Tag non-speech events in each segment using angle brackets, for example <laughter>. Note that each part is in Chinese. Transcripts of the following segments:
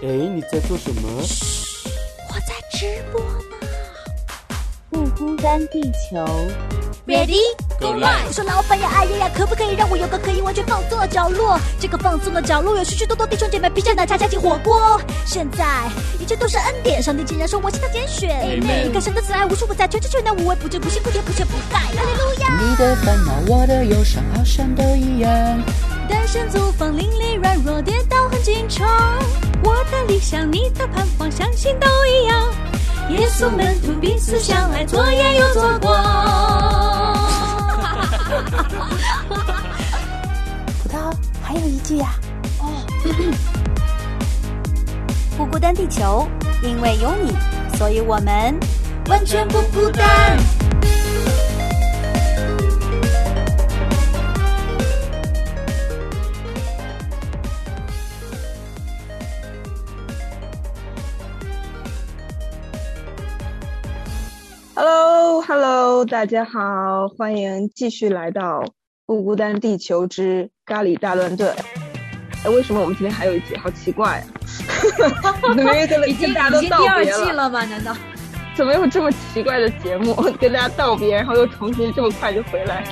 哎，你在做什么？我在直播呢。不孤单，地球。Ready Go live！我说老板呀，哎呀呀，可不可以让我有个可以完全放松的角落？这个放松的角落有许许多多弟兄姐妹披着奶茶加进火锅。现在一切都是恩典，上帝竟然说我是他拣选。Amen 你看神的慈爱无处不在，全知全能无微不至，不辛不甜不缺不败。哈利路亚！你的烦恼，我的忧伤，好像都一样。单身租房，邻里软弱，跌倒很经常。我的理想，你的盼望，相信都一样。耶稣门徒彼此相爱，左眼又左光。葡萄还有一句呀、不孤单，地球，因为有你，所以我们完全不孤单。大家好，欢迎继续来到《不孤单地球之咖喱大乱炖》。哎，为什么我们今天还有一集？好奇怪啊！<laughs> 已经已经第二季了吗？难道？怎么有这么奇怪的节目？<laughs> 跟大家道别，然后又重新这么快就回来？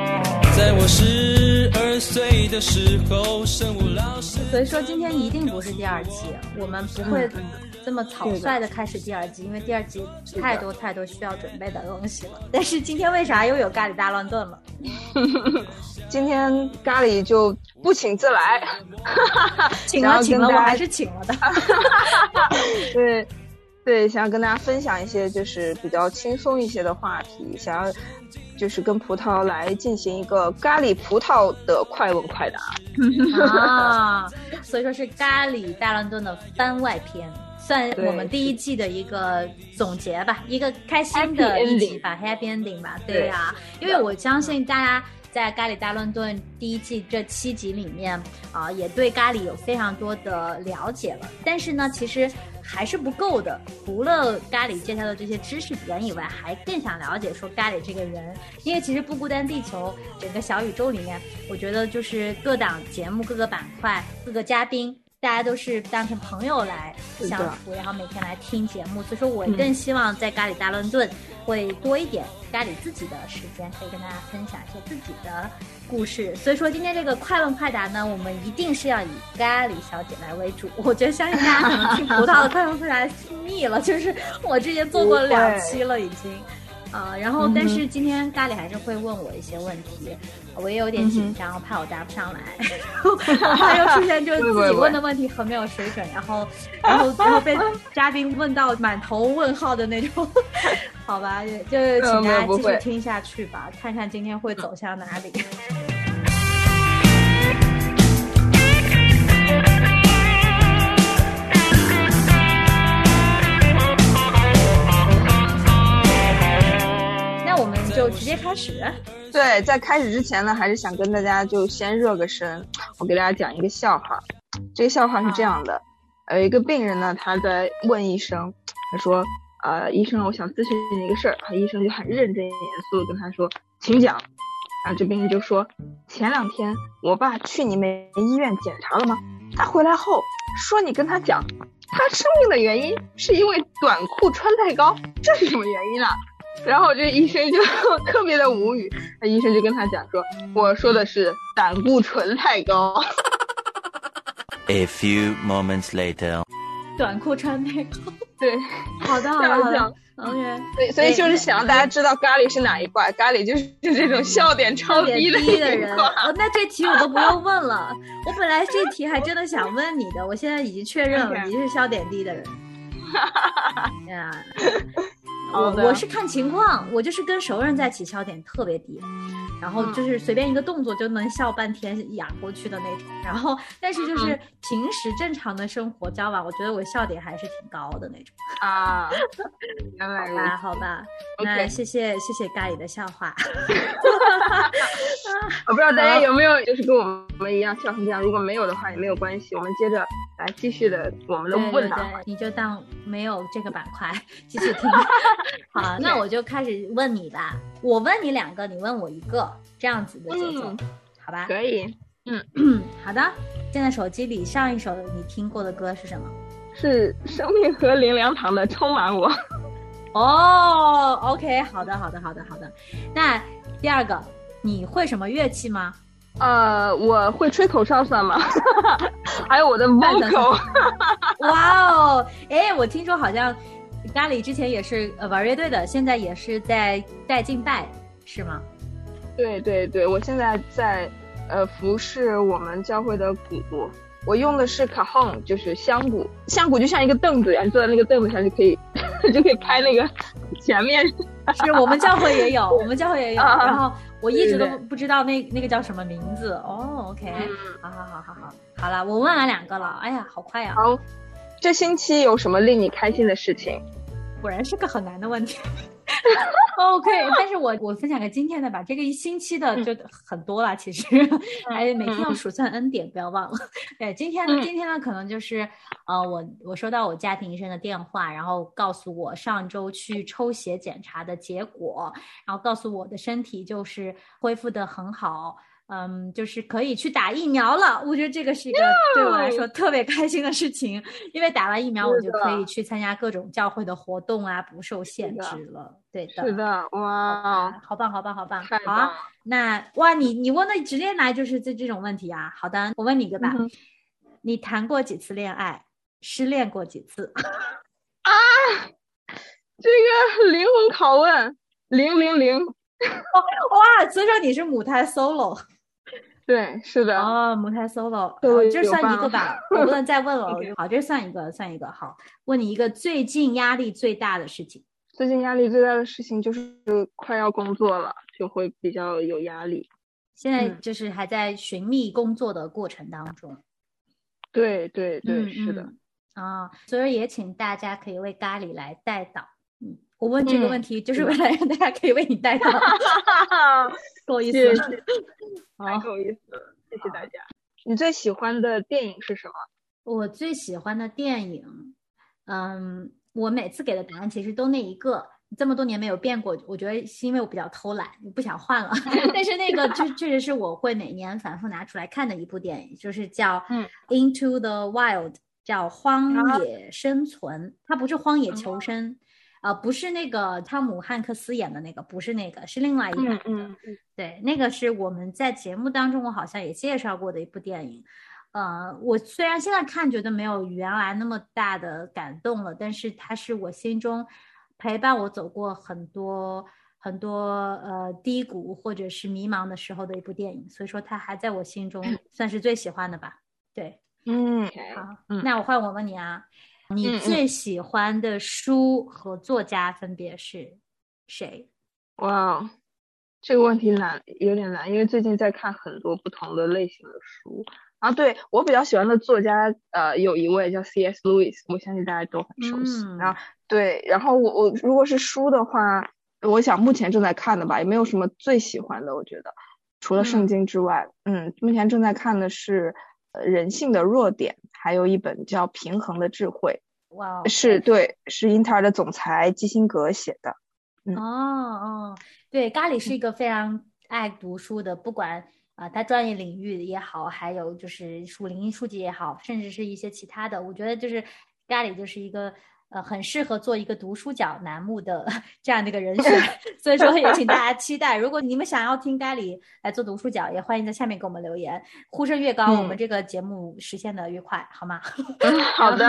<laughs> 在我十二岁的时候，生物老师。所以说今天一定不是第二期，我们不会嗯这么草率的开始第二季，因为第二季太多太多需要准备的东西了。但是今天为啥又有咖喱大乱炖了？<laughs> 今天咖喱就不请自来，请然了请了，我还是请了的。对，对，想要跟大家分享一些就是比较轻松一些的话题，想要就是跟葡萄来进行一个咖喱葡萄的快问快答。啊，所以说是咖喱大乱炖的番外篇，算我们第一季的一个总结吧，一个开心的一集吧，Happy Ending 吧，对呀、因为我相信大家。在咖喱大乱炖第一季这七集里面啊、也对咖喱有非常多的了解了。但是呢，其实还是不够的。除了咖喱介绍的这些知识点以外，还更想了解说咖喱这个人。因为其实不孤单地球整个小宇宙里面，我觉得就是各档节目、各个板块、各个嘉宾。大家都是当成朋友来相处，然后每天来听节目，所以说我嗯更希望在咖喱大乱炖会多一点咖喱自己的时间，可以跟大家分享一些自己的故事。所以说今天这个快问快答呢，我们一定是要以咖喱小姐来为主。我觉得相信大家 <laughs> 听葡萄的快问快答听腻了，就是我之前做过两期了已经。啊、然后但是今天咖喱还是会问我一些问题，我也有点紧张，我怕我答不上来，然后又出现就是自己问的问题很没有水准，然后然后然后被嘉宾问到满头问号的那种，<laughs> 好吧，就就请大家继续听下去吧，看看今天会走向哪里。就直接开始。<laughs> 对，在开始之前呢，还是想跟大家就先热个身。我给大家讲一个笑话。这个笑话是这样的：有一个病人呢，他在问医生，他说：“呃，医生，我想咨询你一个事儿。”医生就很认真严肃的跟他说：“请讲。”然后这病人就说：“前两天我爸去你们医院检查了吗？他回来后说你跟他讲，他生病的原因是因为短裤穿太高，这是什么原因啊？”然后这医生就 <laughs> 特别的无语，那医生就跟他讲说：“我说的是胆固醇太高。A few moments later. 短裤穿太高。<laughs> ”对，好的，好的，好的。OK，所以所以就是想让大家知道咖喱是哪一挂，咖喱就是这种笑点超低的低的人。哦，那这题我都不用问了，我本来这题还真的想问你的，我现在已经确认了，你是笑点低的人。<laughs> 呀，我我是看情况，我就是跟熟人在一起笑点特别低，然后就是随便一个动作就能笑半天哑过去的那种。然后，但是就是平时正常的生活交往，我觉得我笑点还是挺高的那种。啊，原来如啊，好吧，那谢谢谢谢咖喱的笑话。<laughs> 我不知道大家有没有就是跟我们一样笑成这样，如果没有的话也没有关系，我们接着来继续的我们的问答。你就当没有这个板块继续听。<laughs> 好，那我就开始问你吧。我问你两个，你问我一个，这样子的节奏，嗯、好吧？可以。嗯，<clears throat> 好的。现在手机里上一首你听过的歌是什么？是生命和灵粮堂的充满我。<laughs> 哦，OK，好的，好的，好的，好的。那第二个，你会什么乐器吗？呃，我会吹口哨算吗？<laughs> 还有我的 vocal。<laughs> 哇哦，哎，我听说好像咖喱之前也是呃玩乐队的，现在也是在带敬拜，是吗？对对对，我现在在呃服侍我们教会的鼓，我用的是 cajon，就是香鼓，香鼓就像一个凳子一样，你坐在那个凳子上就可以 <laughs> 就可以拍那个前面。是我们教会也有，我们教会也有，啊然后我一直都不知道那那个叫什么名字。哦，OK，好好好好好，好了，我问完两个了，哎呀，好快呀、好，这星期有什么令你开心的事情？果然是个很难的问题。OK，<laughs> 但是我我分享个今天的吧，这个一星期的就很多了，其实还 <laughs> 每天要数算恩典，不要忘了。对，今天今天呢，可能就是呃，我我收到我家庭医生的电话，然后告诉我上周去抽血检查的结果，然后告诉我的身体就是恢复的很好。嗯，就是可以去打疫苗了，我觉得这个是一个对我来说特别开心的事情，因为打完疫苗我就可以去参加各种教会的活动啊，不受限制了。对的，是的，哇，啊，好棒，好棒，好棒，好啊！。那哇，你你问的直接来就是这这种问题啊。好的，我问你一个吧，嗯你谈过几次恋爱？失恋过几次？<laughs> 啊这个灵魂拷问，零零零，<laughs> 哇，所以说你是母胎 solo 对，是的，哦，母胎 solo，这算一个吧吧，<laughs> 我不能再问了。好，这算一个，算一个。好，问你一个最近压力最大的事情。最近压力最大的事情就是快要工作了，就会比较有压力。现在嗯就是还在寻觅工作的过程当中。对对对，嗯是的，嗯啊，所以也请大家可以为咖喱来带导。嗯，我问这个嗯问题就是为了让大家可以为你带导，<laughs> 不好意思太好，够意思了，谢谢大家。你最喜欢的电影是什么？我最喜欢的电影，嗯，我每次给的答案其实都那一个。这么多年没有变过，我觉得是因为我比较偷懒，不想换了。<laughs> 但是那个确确实是我会每年反复拿出来看的一部电影，就是叫嗯《Into the Wild》，叫《荒啊野生存》。它不是荒野求生，呃，不是那个汤姆汉克斯演的那个，不是那个，是另外一版的。嗯对，那个是我们在节目当中我好像也介绍过的一部电影。呃，我虽然现在看觉得没有原来那么大的感动了，但是它是我心中陪伴我走过很多很多呃低谷或者是迷茫的时候的一部电影，所以说它还在我心中算是最喜欢的吧。对，嗯，好，嗯那我换我问你啊，你最喜欢的书和作家分别是谁？哇哦，这个问题难，有点难，因为最近在看很多不同的类型的书。啊，对，我比较喜欢的作家，呃，有一位叫 C.S. Lewis，我相信大家都很熟悉。嗯然后对，然后我我如果是书的话，我想目前正在看的吧，也没有什么最喜欢的，我觉得除了圣嗯经之外，嗯，目前正在看的是呃人性的弱点，还有一本叫《平衡的智慧哇哦》，是对，是英特尔的总裁基辛格写的。嗯哦哦，对，咖喱是一个非常爱读书的，不管啊、他专业领域也好，还有就是属灵书籍也好，甚至是一些其他的，我觉得就是咖喱就是一个呃很适合做一个读书角栏目的 <laughs> 这样的一个人选，<laughs> 所以说也请大家期待。如果你们想要听咖喱来做读书角，也欢迎在下面给我们留言，呼声越高，我们嗯这个节目实现的越快，好吗？<laughs> 好的，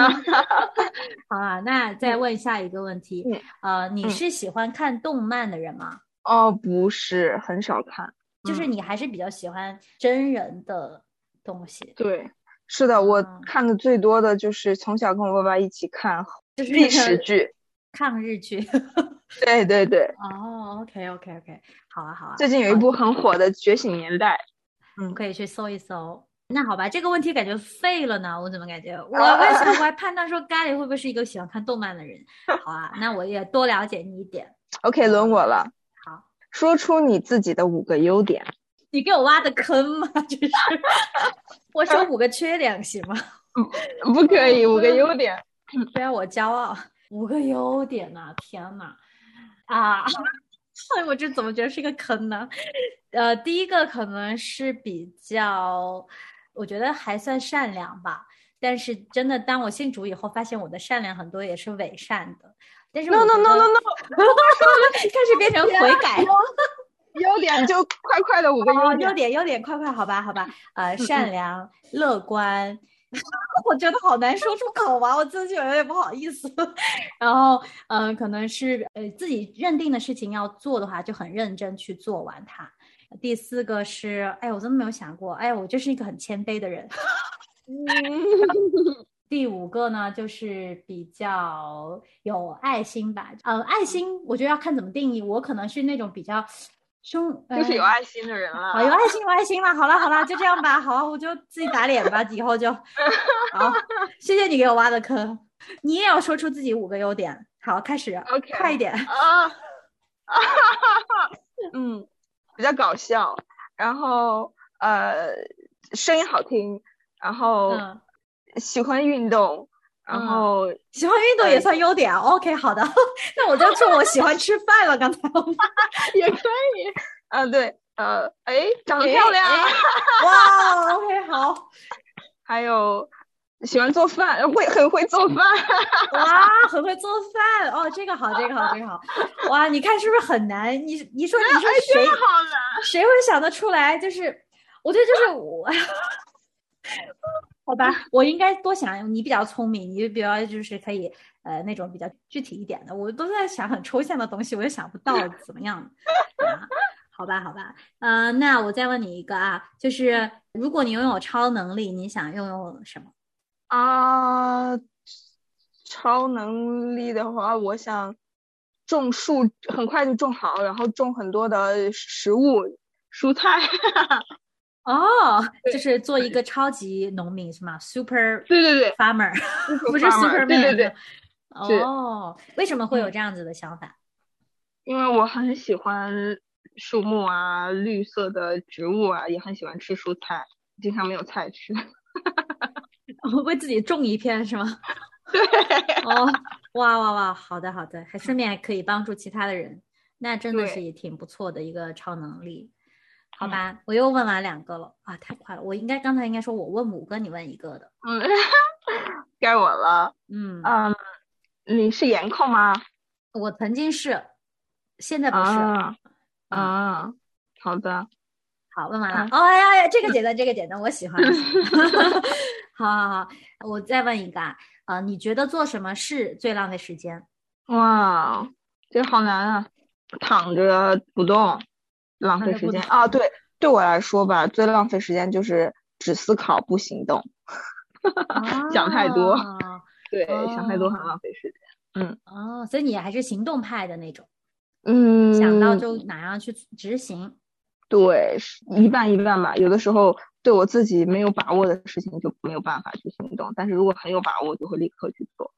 好啊，那再问下一个问题，嗯呃，你嗯是喜欢看动漫的人吗？哦，不是，很少看。就是嗯你还是比较喜欢真人的东西，对，是的，我嗯看的最多的就是从小跟我爸爸一起看就是历史剧。抗日剧。<laughs> 对对对，哦，OK OK OK，好啊好啊，最近有一部很火的《觉醒年代》。嗯可以去搜一搜。那好吧，这个问题感觉废了呢，我怎么感觉？我啊为什么我还判断说咖喱会不会是一个喜欢看动漫的人？好啊，那我也多了解你一点。OK，轮我了。好，说出你自己的五个优点。你给我挖的坑吗？<laughs> 这是，<laughs> 我说五个缺点行吗？不可以，五个优点。<laughs> 不要我骄傲，五个优点呐、天呐，啊！哎，<laughs> 我这怎么觉得是个坑呢？呃，第一个可能是比较，我觉得还算善良吧。但是真的，当我信主以后，发现我的善良很多也是伪善的。但是 no no no no no，开始变成悔改。优点就快快的五个哦，优优。点优点，快快，好吧，好吧，呃，善良、乐观，<laughs> 我觉得好难说出口啊，我自己有点不好意思。然后，嗯、可能是呃自己认定的事情要做的话，就很认真去做完它。第四个是，哎，我真的没有想过，哎，我就是一个很谦卑的人。<laughs> 第五个呢，就是比较有爱心吧。呃，爱心我觉得要看怎么定义。我可能是那种比较凶，就是有呃爱心的人了。好，有爱心，有爱心了。好了，好了，就这样吧。好，我就自己打脸吧。以后就 <laughs> 好，谢谢你给我挖的坑。你也要说出自己五个优点。好，开始 OK 快一点。<laughs> 啊，嗯，<laughs> 比较搞笑，然后呃，声音好听，然后嗯，喜欢运动，然嗯后喜欢运动也算优点。OK，好的。<laughs> 那我就说我喜欢吃饭了。刚才 <laughs> 也可以，啊，对，呃，哎，长得哎漂亮，哎哇，OK，好。还有喜欢做饭，会很会做饭，哇，很会做饭哦，这个好，这个好，这个好。哇，你看是不是很难？你你说你说谁好难。谁会想得出来？就是我觉得就是我，<laughs> 好吧，我应该多想。你比较聪明，你比较就是可以呃那种比较具体一点的。我都在想很抽象的东西，我又想不到怎么样。啊好吧，好吧，呃，那我再问你一个啊，就是如果你拥有超能力，你想拥有什么？啊，超能力的话，我想种树，很快就种好，然后种很多的食物、蔬菜。哦，就是做一个超级农民是吗？Super 对对对 farmer，<laughs> 不是 Superman。对对对哦，为什么会有嗯这样子的想法？因为我很喜欢树木啊、绿色的植物啊，也很喜欢吃蔬菜，经常没有菜吃。我 <laughs> 为自己种一片是吗？<laughs> 对，哦，哇哇哇，好的好的，还顺便还可以帮助其他的人，那真的是也挺不错的一个超能力。好嗯吧，我又问完两个了啊，太快了！我应该刚才应该说我问五个，你问一个的。嗯，该我了。嗯，嗯，你是颜控吗？我曾经是，现在不是。啊嗯啊，好的。好，问完了。嗯哦哎呀呀，这个简单，这个简单，我喜欢。我喜欢好好好，我再问一个啊，呃，你觉得做什么事最浪费时间？哇，这好难啊！躺着不动，浪费时间啊！对，对我来说吧，最浪费时间就是只思考不行动。想太多哦对，想太多很哦浪费时间。嗯哦，所以你还是行动派的那种，嗯，想到就马上去执行。对，是一半一半吧。有的时候对我自己没有把握的事情就没有办法去行动，但是如果很有把握，就会立刻去做。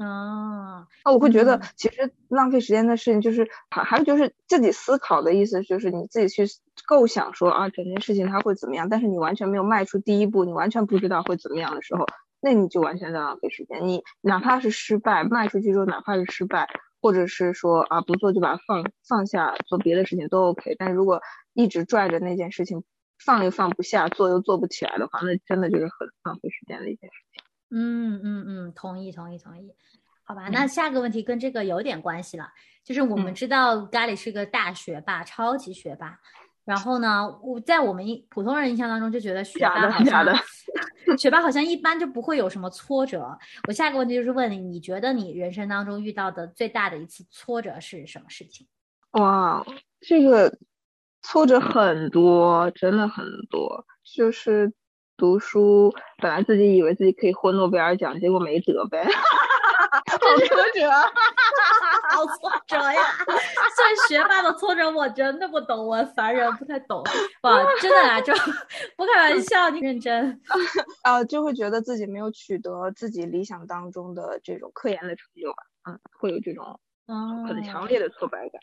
哦，啊，我会觉得嗯其实浪费时间的事情就是还还有就是自己思考的意思，就是你自己去构想说啊，整件事情它会怎么样，但是你完全没有迈出第一步，你完全不知道会怎么样的时候，那你就完全在浪费时间。你哪怕是失败，迈出去之后哪怕是失败，或者是说啊不做就把它放放下，做别的事情都 OK。但如果一直拽着那件事情放又放不下，做又做不起来的话，那真的就是很浪费时间的一件事情。嗯嗯嗯，同意同意同意。好吧，那下个问题跟这个有点关系了，就是我们嗯知道咖喱是个大学霸，超级学霸。然后呢，我在我们一普通人印象当中就觉得学霸好像 <laughs> 学霸好像一般就不会有什么挫折。我下个问题就是问你，你觉得你人生当中遇到的最大的一次挫折是什么事情？哇，这个挫折很多，真的很多。就是读书，本来自己以为自己可以获诺贝尔奖，结果没得呗，<laughs> 好挫折。<laughs> 好挫折呀！算学霸的挫折，我真的不懂，我凡人不太懂。哇，真的啊，就不开玩笑，你认真。啊，<laughs> 就会觉得自己没有取得自己理想当中的这种科研的成就吧，嗯，会有这种哦，很强烈的挫败感。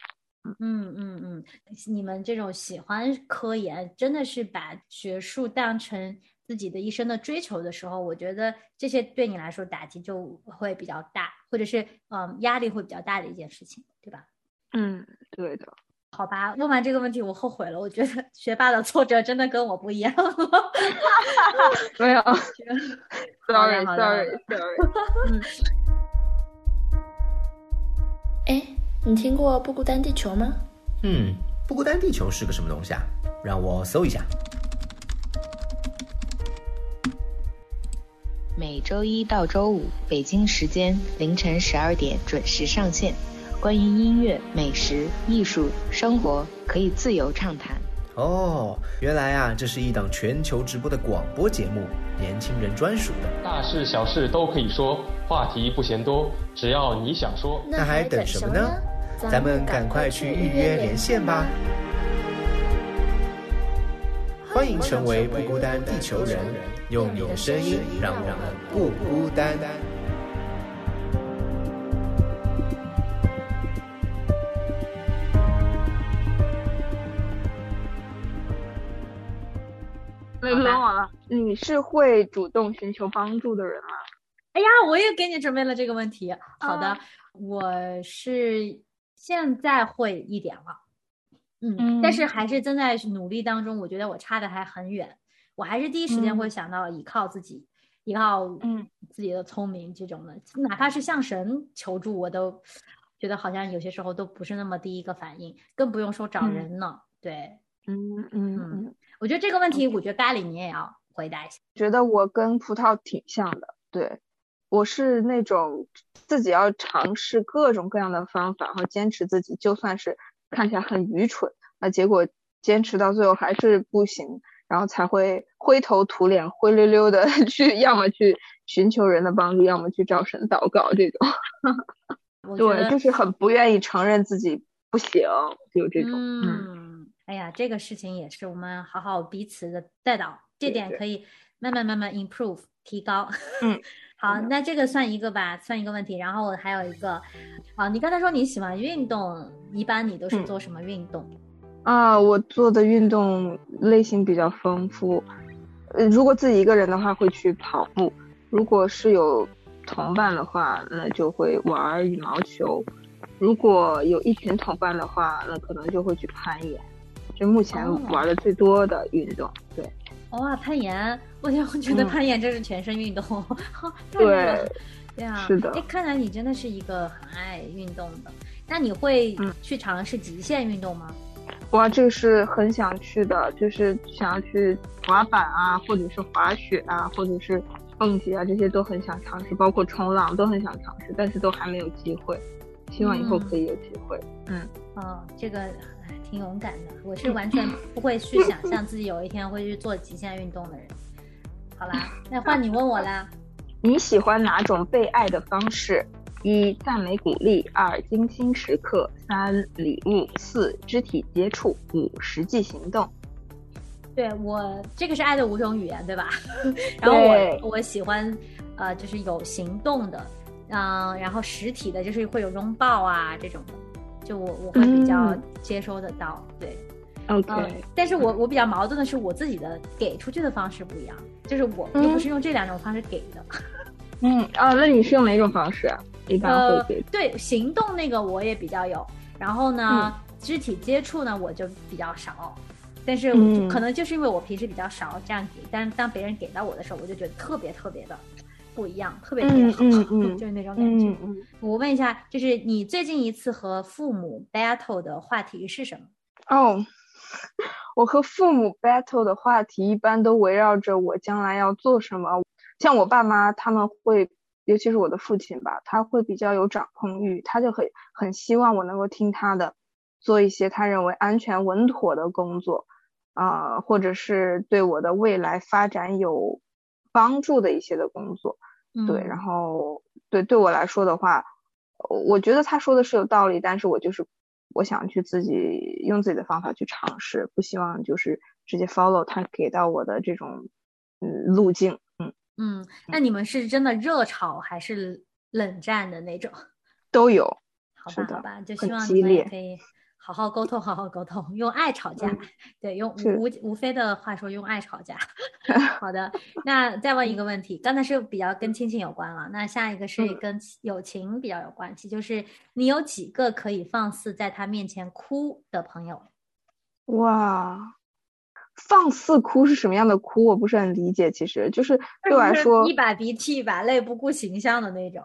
嗯嗯嗯，你们这种喜欢科研，真的是把学术当成自己的一生的追求的时候，我觉得这些对你来说打击就会比较大，或者是嗯压力会比较大的一件事情，对吧？嗯，对的。好吧，问完这个问题，我后悔了。我觉得学霸的挫折真的跟我不一样。<laughs> <laughs> 没有，sorry 好的好的 sorry sorry，哎，你听过不孤单地球吗？嗯，不孤单地球是个什么东西啊？让我搜一下。每周一到周五，北京时间凌晨十二点准时上线。关于音乐、美食、艺术、生活，可以自由畅谈。哦，原来啊，这是一档全球直播的广播节目，年轻人专属的。大事小事都可以说，话题不嫌多，只要你想说。那还等什么呢？咱们赶快去预约连线吧！欢迎成为不孤单地球人，用你的声音让我们不孤单。那轮我了。你是会主动寻求帮助的人吗？哎呀，我也给你准备了这个问题。好的，啊我是现在会一点了，嗯，嗯但是还是正在努力当中。我觉得我差的还很远，我还是第一时间嗯会想到依靠自己，依靠嗯自己的聪明这种的，哪怕是向神求助，我都觉得好像有些时候都不是那么第一个反应，更不用说找嗯人了。对，嗯嗯嗯，我觉得这个问题，我觉得咖喱你也要回答一下。觉得我跟葡萄挺像的。对，我是那种自己要尝试各种各样的方法，然后坚持自己，就算是看起来很愚蠢，那结果坚持到最后还是不行，然后才会灰头土脸、灰溜溜的 <laughs> 去，要么去寻求人的帮助，要么去找神祷告这种。对，就是很不愿意承认自己不行，就这种。嗯嗯，哎呀，这个事情也是我们好好彼此的带导，这点可以慢慢慢慢 improve 提高。嗯，<laughs> 好，那这个算一个吧，算一个问题。然后我还有一个，啊，你刚才说你喜欢运动，一般你都是嗯做什么运动？啊，我做的运动类型比较丰富。呃，如果自己一个人的话，会去跑步；如果是有同伴的话，那就会玩羽毛球；如果有一群同伴的话，那可能就会去攀岩。就目前哦玩的最多的运动，对哇，攀岩，我觉我觉得嗯攀岩这是全身运动，<laughs> 对。对啊，是的哎，看来你真的是一个很爱运动的。那你会嗯去尝试极限运动吗？哇，这个是很想去的，就是想要去滑板啊，或者是滑雪啊，或者是蹦极啊，这些都很想尝试，包括冲浪都很想尝试，但是都还没有机会。希望以后嗯可以有机会。嗯，哦，这个哎挺勇敢的。我是完全不会去想象自己有一天会去做极限运动的人。好啦，那换你问我啦。你喜欢哪种被爱的方式？一、赞美鼓励；二、精心时刻；三、礼物；四、肢体接触；五、实际行动。对我这个是爱的五种语言，对吧？<laughs> 然后我我喜欢呃，就是有行动的，嗯、然后实体的，就是会有拥抱啊这种的，就我我会比较嗯接收得到，对。OK，、嗯，但是我我比较矛盾的是，我自己的给出去的方式不一样，就是我又不是用这两种方式给的。<laughs> 嗯啊，那你是用哪种方式啊？一般会呃给？，对，行动那个我也比较有，然后呢，肢体接触呢我就比较少，但是可能就是因为我平时比较少这样给，但是当别人给到我的时候，我就觉得特别特别的不一样，特别特别好，嗯嗯嗯 <laughs> 就是那种感觉。嗯嗯，我问一下，就是你最近一次和父母 battle 的话题是什么？哦，<laughs> 我和父母 battle 的话题一般都围绕着我将来要做什么。像我爸妈他们会，尤其是我的父亲吧，他会比较有掌控欲，他就很很希望我能够听他的，做一些他认为安全稳妥的工作，啊、或者是对我的未来发展有帮助的一些的工作。对，然后对对我来说的话，呃我觉得他说的是有道理，但是我就是我想去自己用自己的方法去尝试，不希望就是直接 follow 他给到我的这种嗯路径，嗯，嗯，那你们是真的热炒还是冷战的那种？都有，好吧，好吧，就希望你们可以好好沟通，好好沟通，用爱吵架。嗯对，用是无无非的话说，用爱吵架。<laughs> 好的，那再问一个问题，刚才是比较跟亲情有关了，那下一个是嗯跟友情比较有关系，就是你有几个可以放肆在他面前哭的朋友？哇，放肆哭是什么样的哭，我不是很理解。其实就是对我来说，一把鼻涕一把泪，不顾形象的那种。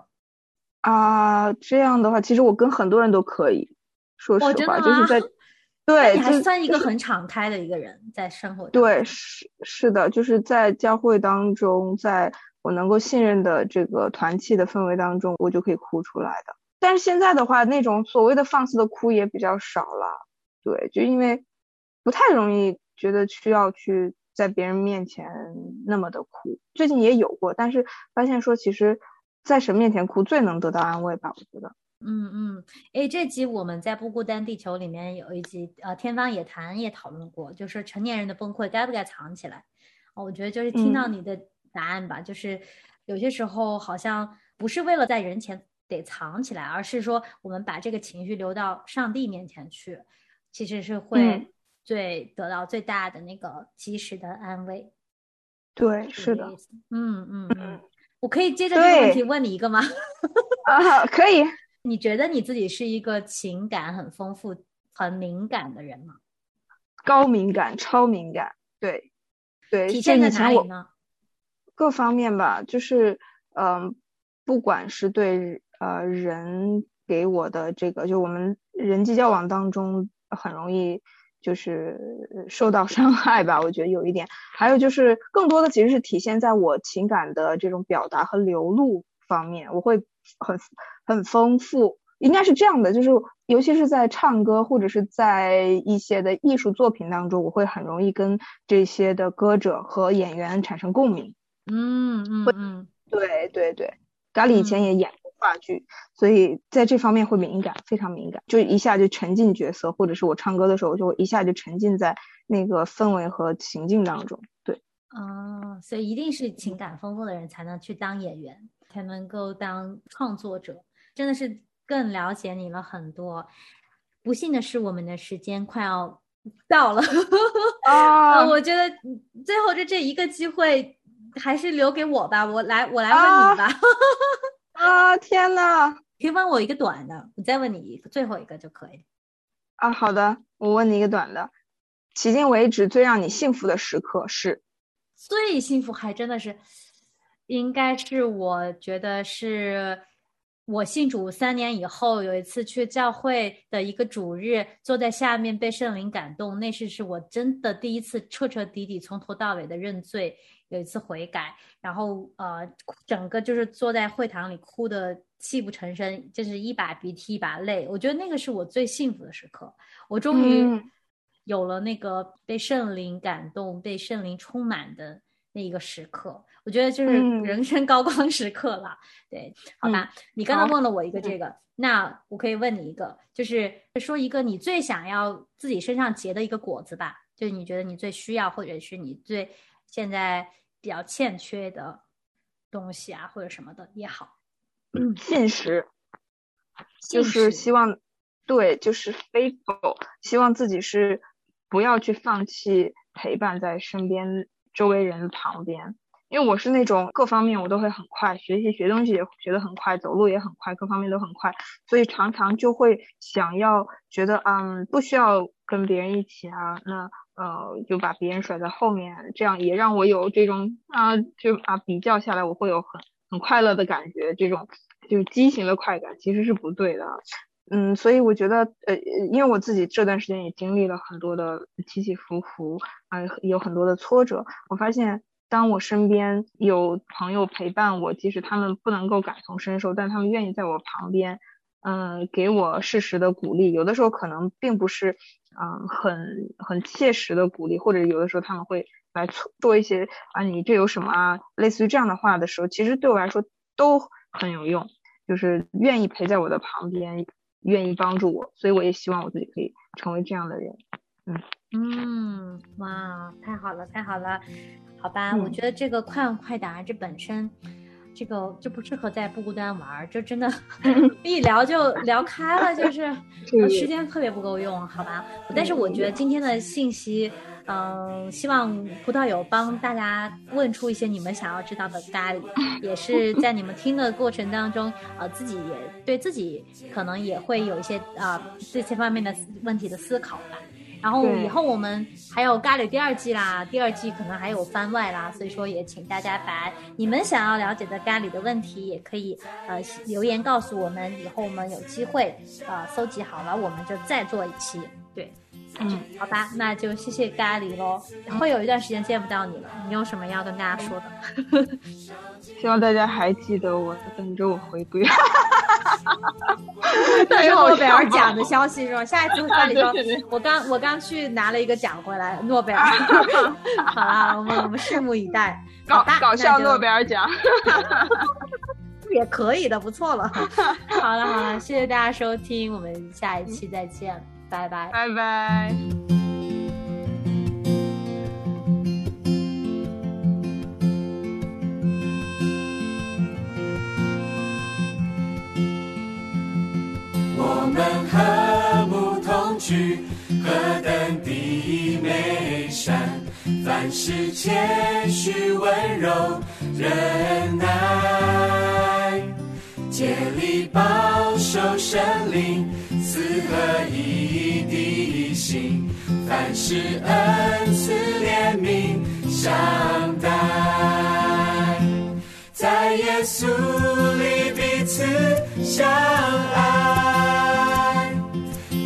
啊，这样的话，其实我跟很多人都可以。说实话，就是在 <laughs> 对，你还算一个很敞开的一个人，在生活对，是是的，就是在教会当中，在我能够信任的这个团契的氛围当中，我就可以哭出来的。但是现在的话，那种所谓的放肆的哭也比较少了。对，就因为不太容易觉得需要去在别人面前那么的哭。最近也有过，但是发现说，其实在神面前哭最能得到安慰吧？我觉得。嗯嗯，哎，这集我们在不孤单地球里面有一集，呃，天方夜谭也讨论过，就是成年人的崩溃该不该藏起来？哦，我觉得就是听到你的答案吧，就是有些时候好像不是为了在人前得藏起来，而是说我们把这个情绪留到上帝面前去，其实是会最得到最大的那个及时的安慰。对，是的，嗯嗯嗯，我可以接着这个问题问你一个吗？<laughs> 啊，可以。你觉得你自己是一个情感很丰富、很敏感的人吗？高敏感、超敏感，对，对。体现在哪里呢？各方面吧，就是嗯，不管是对呃人给我的这个，就我们人际交往当中很容易就是受到伤害吧，我觉得有一点。还有就是更多的其实是体现在我情感的这种表达和流露方面，我会很。很丰富，应该是这样的，就是尤其是在唱歌或者是在一些的艺术作品当中，我会很容易跟这些的歌者和演员产生共鸣。嗯嗯嗯，对对对，咖喱以前也演过话剧，所以在这方面会敏感，非常敏感，就一下就沉浸角色，或者是我唱歌的时候，就会一下就沉浸在那个氛围和情境当中。对，哦，所以一定是情感丰富的人才能去当演员，才能够当创作者。真的是更了解你了很多。不幸的是，我们的时间快要到了。<laughs> 啊，我觉得最后这这一个机会，还是留给我吧。我来，我来问你吧。<laughs> 啊，天呐，可以问我一个短的，我再问你一个，最后一个就可以。啊，好的，我问你一个短的。迄今为止最让你幸福的时刻是？最幸福还真的是，应该是我觉得是。我信主三年以后，有一次去教会的一个主日，坐在下面被圣灵感动，那是是我真的第一次彻彻底底从头到尾的认罪，有一次悔改，然后呃，整个就是坐在会堂里哭的泣不成声，就是一把鼻涕一把泪。我觉得那个是我最幸福的时刻，我终于有了那个被圣灵感动、被圣灵充满的那一个时刻。我觉得就是人生高光时刻了，对，好吧？你刚刚问了我一个这个，那我可以问你一个，就是说一个你最想要自己身上结的一个果子吧，就是你觉得你最需要或者是你最现在比较欠缺的东西啊，或者什么的也好。嗯，现实，就是希望，对，就是 faithful，希望自己是不要去放弃陪伴在身边周围人旁边。因为我是那种各方面我都会很快，学习学东西也学得很快，走路也很快，各方面都很快，所以常常就会想要觉得，嗯，不需要跟别人一起啊，那呃就把别人甩在后面，这样也让我有这种啊，就啊比较下来我会有很很快乐的感觉，这种就是畸形的快感其实是不对的，嗯，所以我觉得呃，因为我自己这段时间也经历了很多的起起伏伏啊，有很多的挫折，我发现。当我身边有朋友陪伴我，即使他们不能够感同身受，但他们愿意在我旁边，嗯，给我适时的鼓励。有的时候可能并不是，嗯，很很切实的鼓励，或者有的时候他们会来做一些啊，你这有什么啊，类似于这样的话的时候，其实对我来说都很有用，就是愿意陪在我的旁边，愿意帮助我，所以我也希望我自己可以成为这样的人。嗯嗯，哇，太好了，太好了。好吧，我觉得这个快问快答这本身，这个就不适合在不孤单玩，就真的 <laughs> 一聊就聊开了，就是 <laughs> 时间特别不够用，好吧？但是我觉得今天的信息，嗯，希望葡萄有帮大家问出一些你们想要知道的咖喱，<laughs> 也是在你们听的过程当中，呃，自己也对自己可能也会有一些啊这些方面的问题的思考吧。然后以后我们还有咖喱第二季啦，第二季可能还有番外啦，所以说也请大家把你们想要了解的咖喱的问题，也可以呃留言告诉我们，以后我们有机会呃搜集好了，我们就再做一期。对，嗯，好吧，那就谢谢咖喱喽。会有一段时间见不到你了，你有什么要跟大家说的？<laughs> 希望大家还记得我，等着我回归。<laughs> <laughs> 这是太好诺贝尔奖的消息是吧？下一次咖喱说我刚我刚去拿了一个奖回来，诺贝尔。好啦，我们我们拭目以待。搞搞笑诺贝尔尔奖。也可以的，不错了。好了好了，谢谢大家收听，我们下一期再见，拜拜。拜拜。我们和睦同居，何等的美善！凡事谦虚温柔忍耐，竭力保守神灵赐合一凡事恩赐怜悯相待。在耶稣里彼此相爱，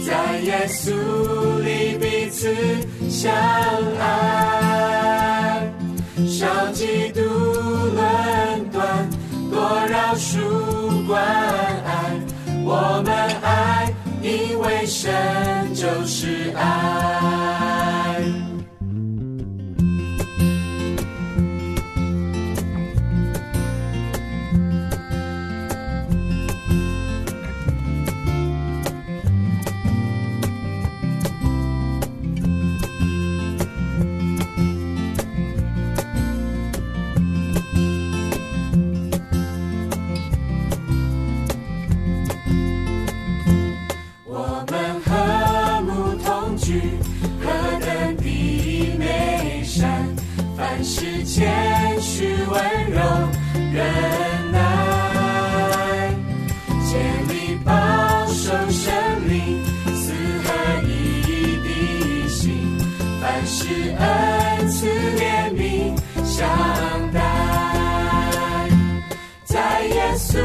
在耶稣里彼此相爱，少嫉妒论断，多饶恕关爱。我们爱，因为神就是爱。谦虚温柔忍耐，竭力保守生灵四合一的心，凡事恩赐怜悯相待。在耶稣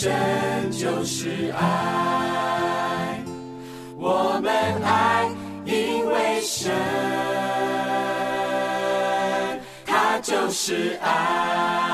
神就是爱。我们爱，因为神，他就是爱。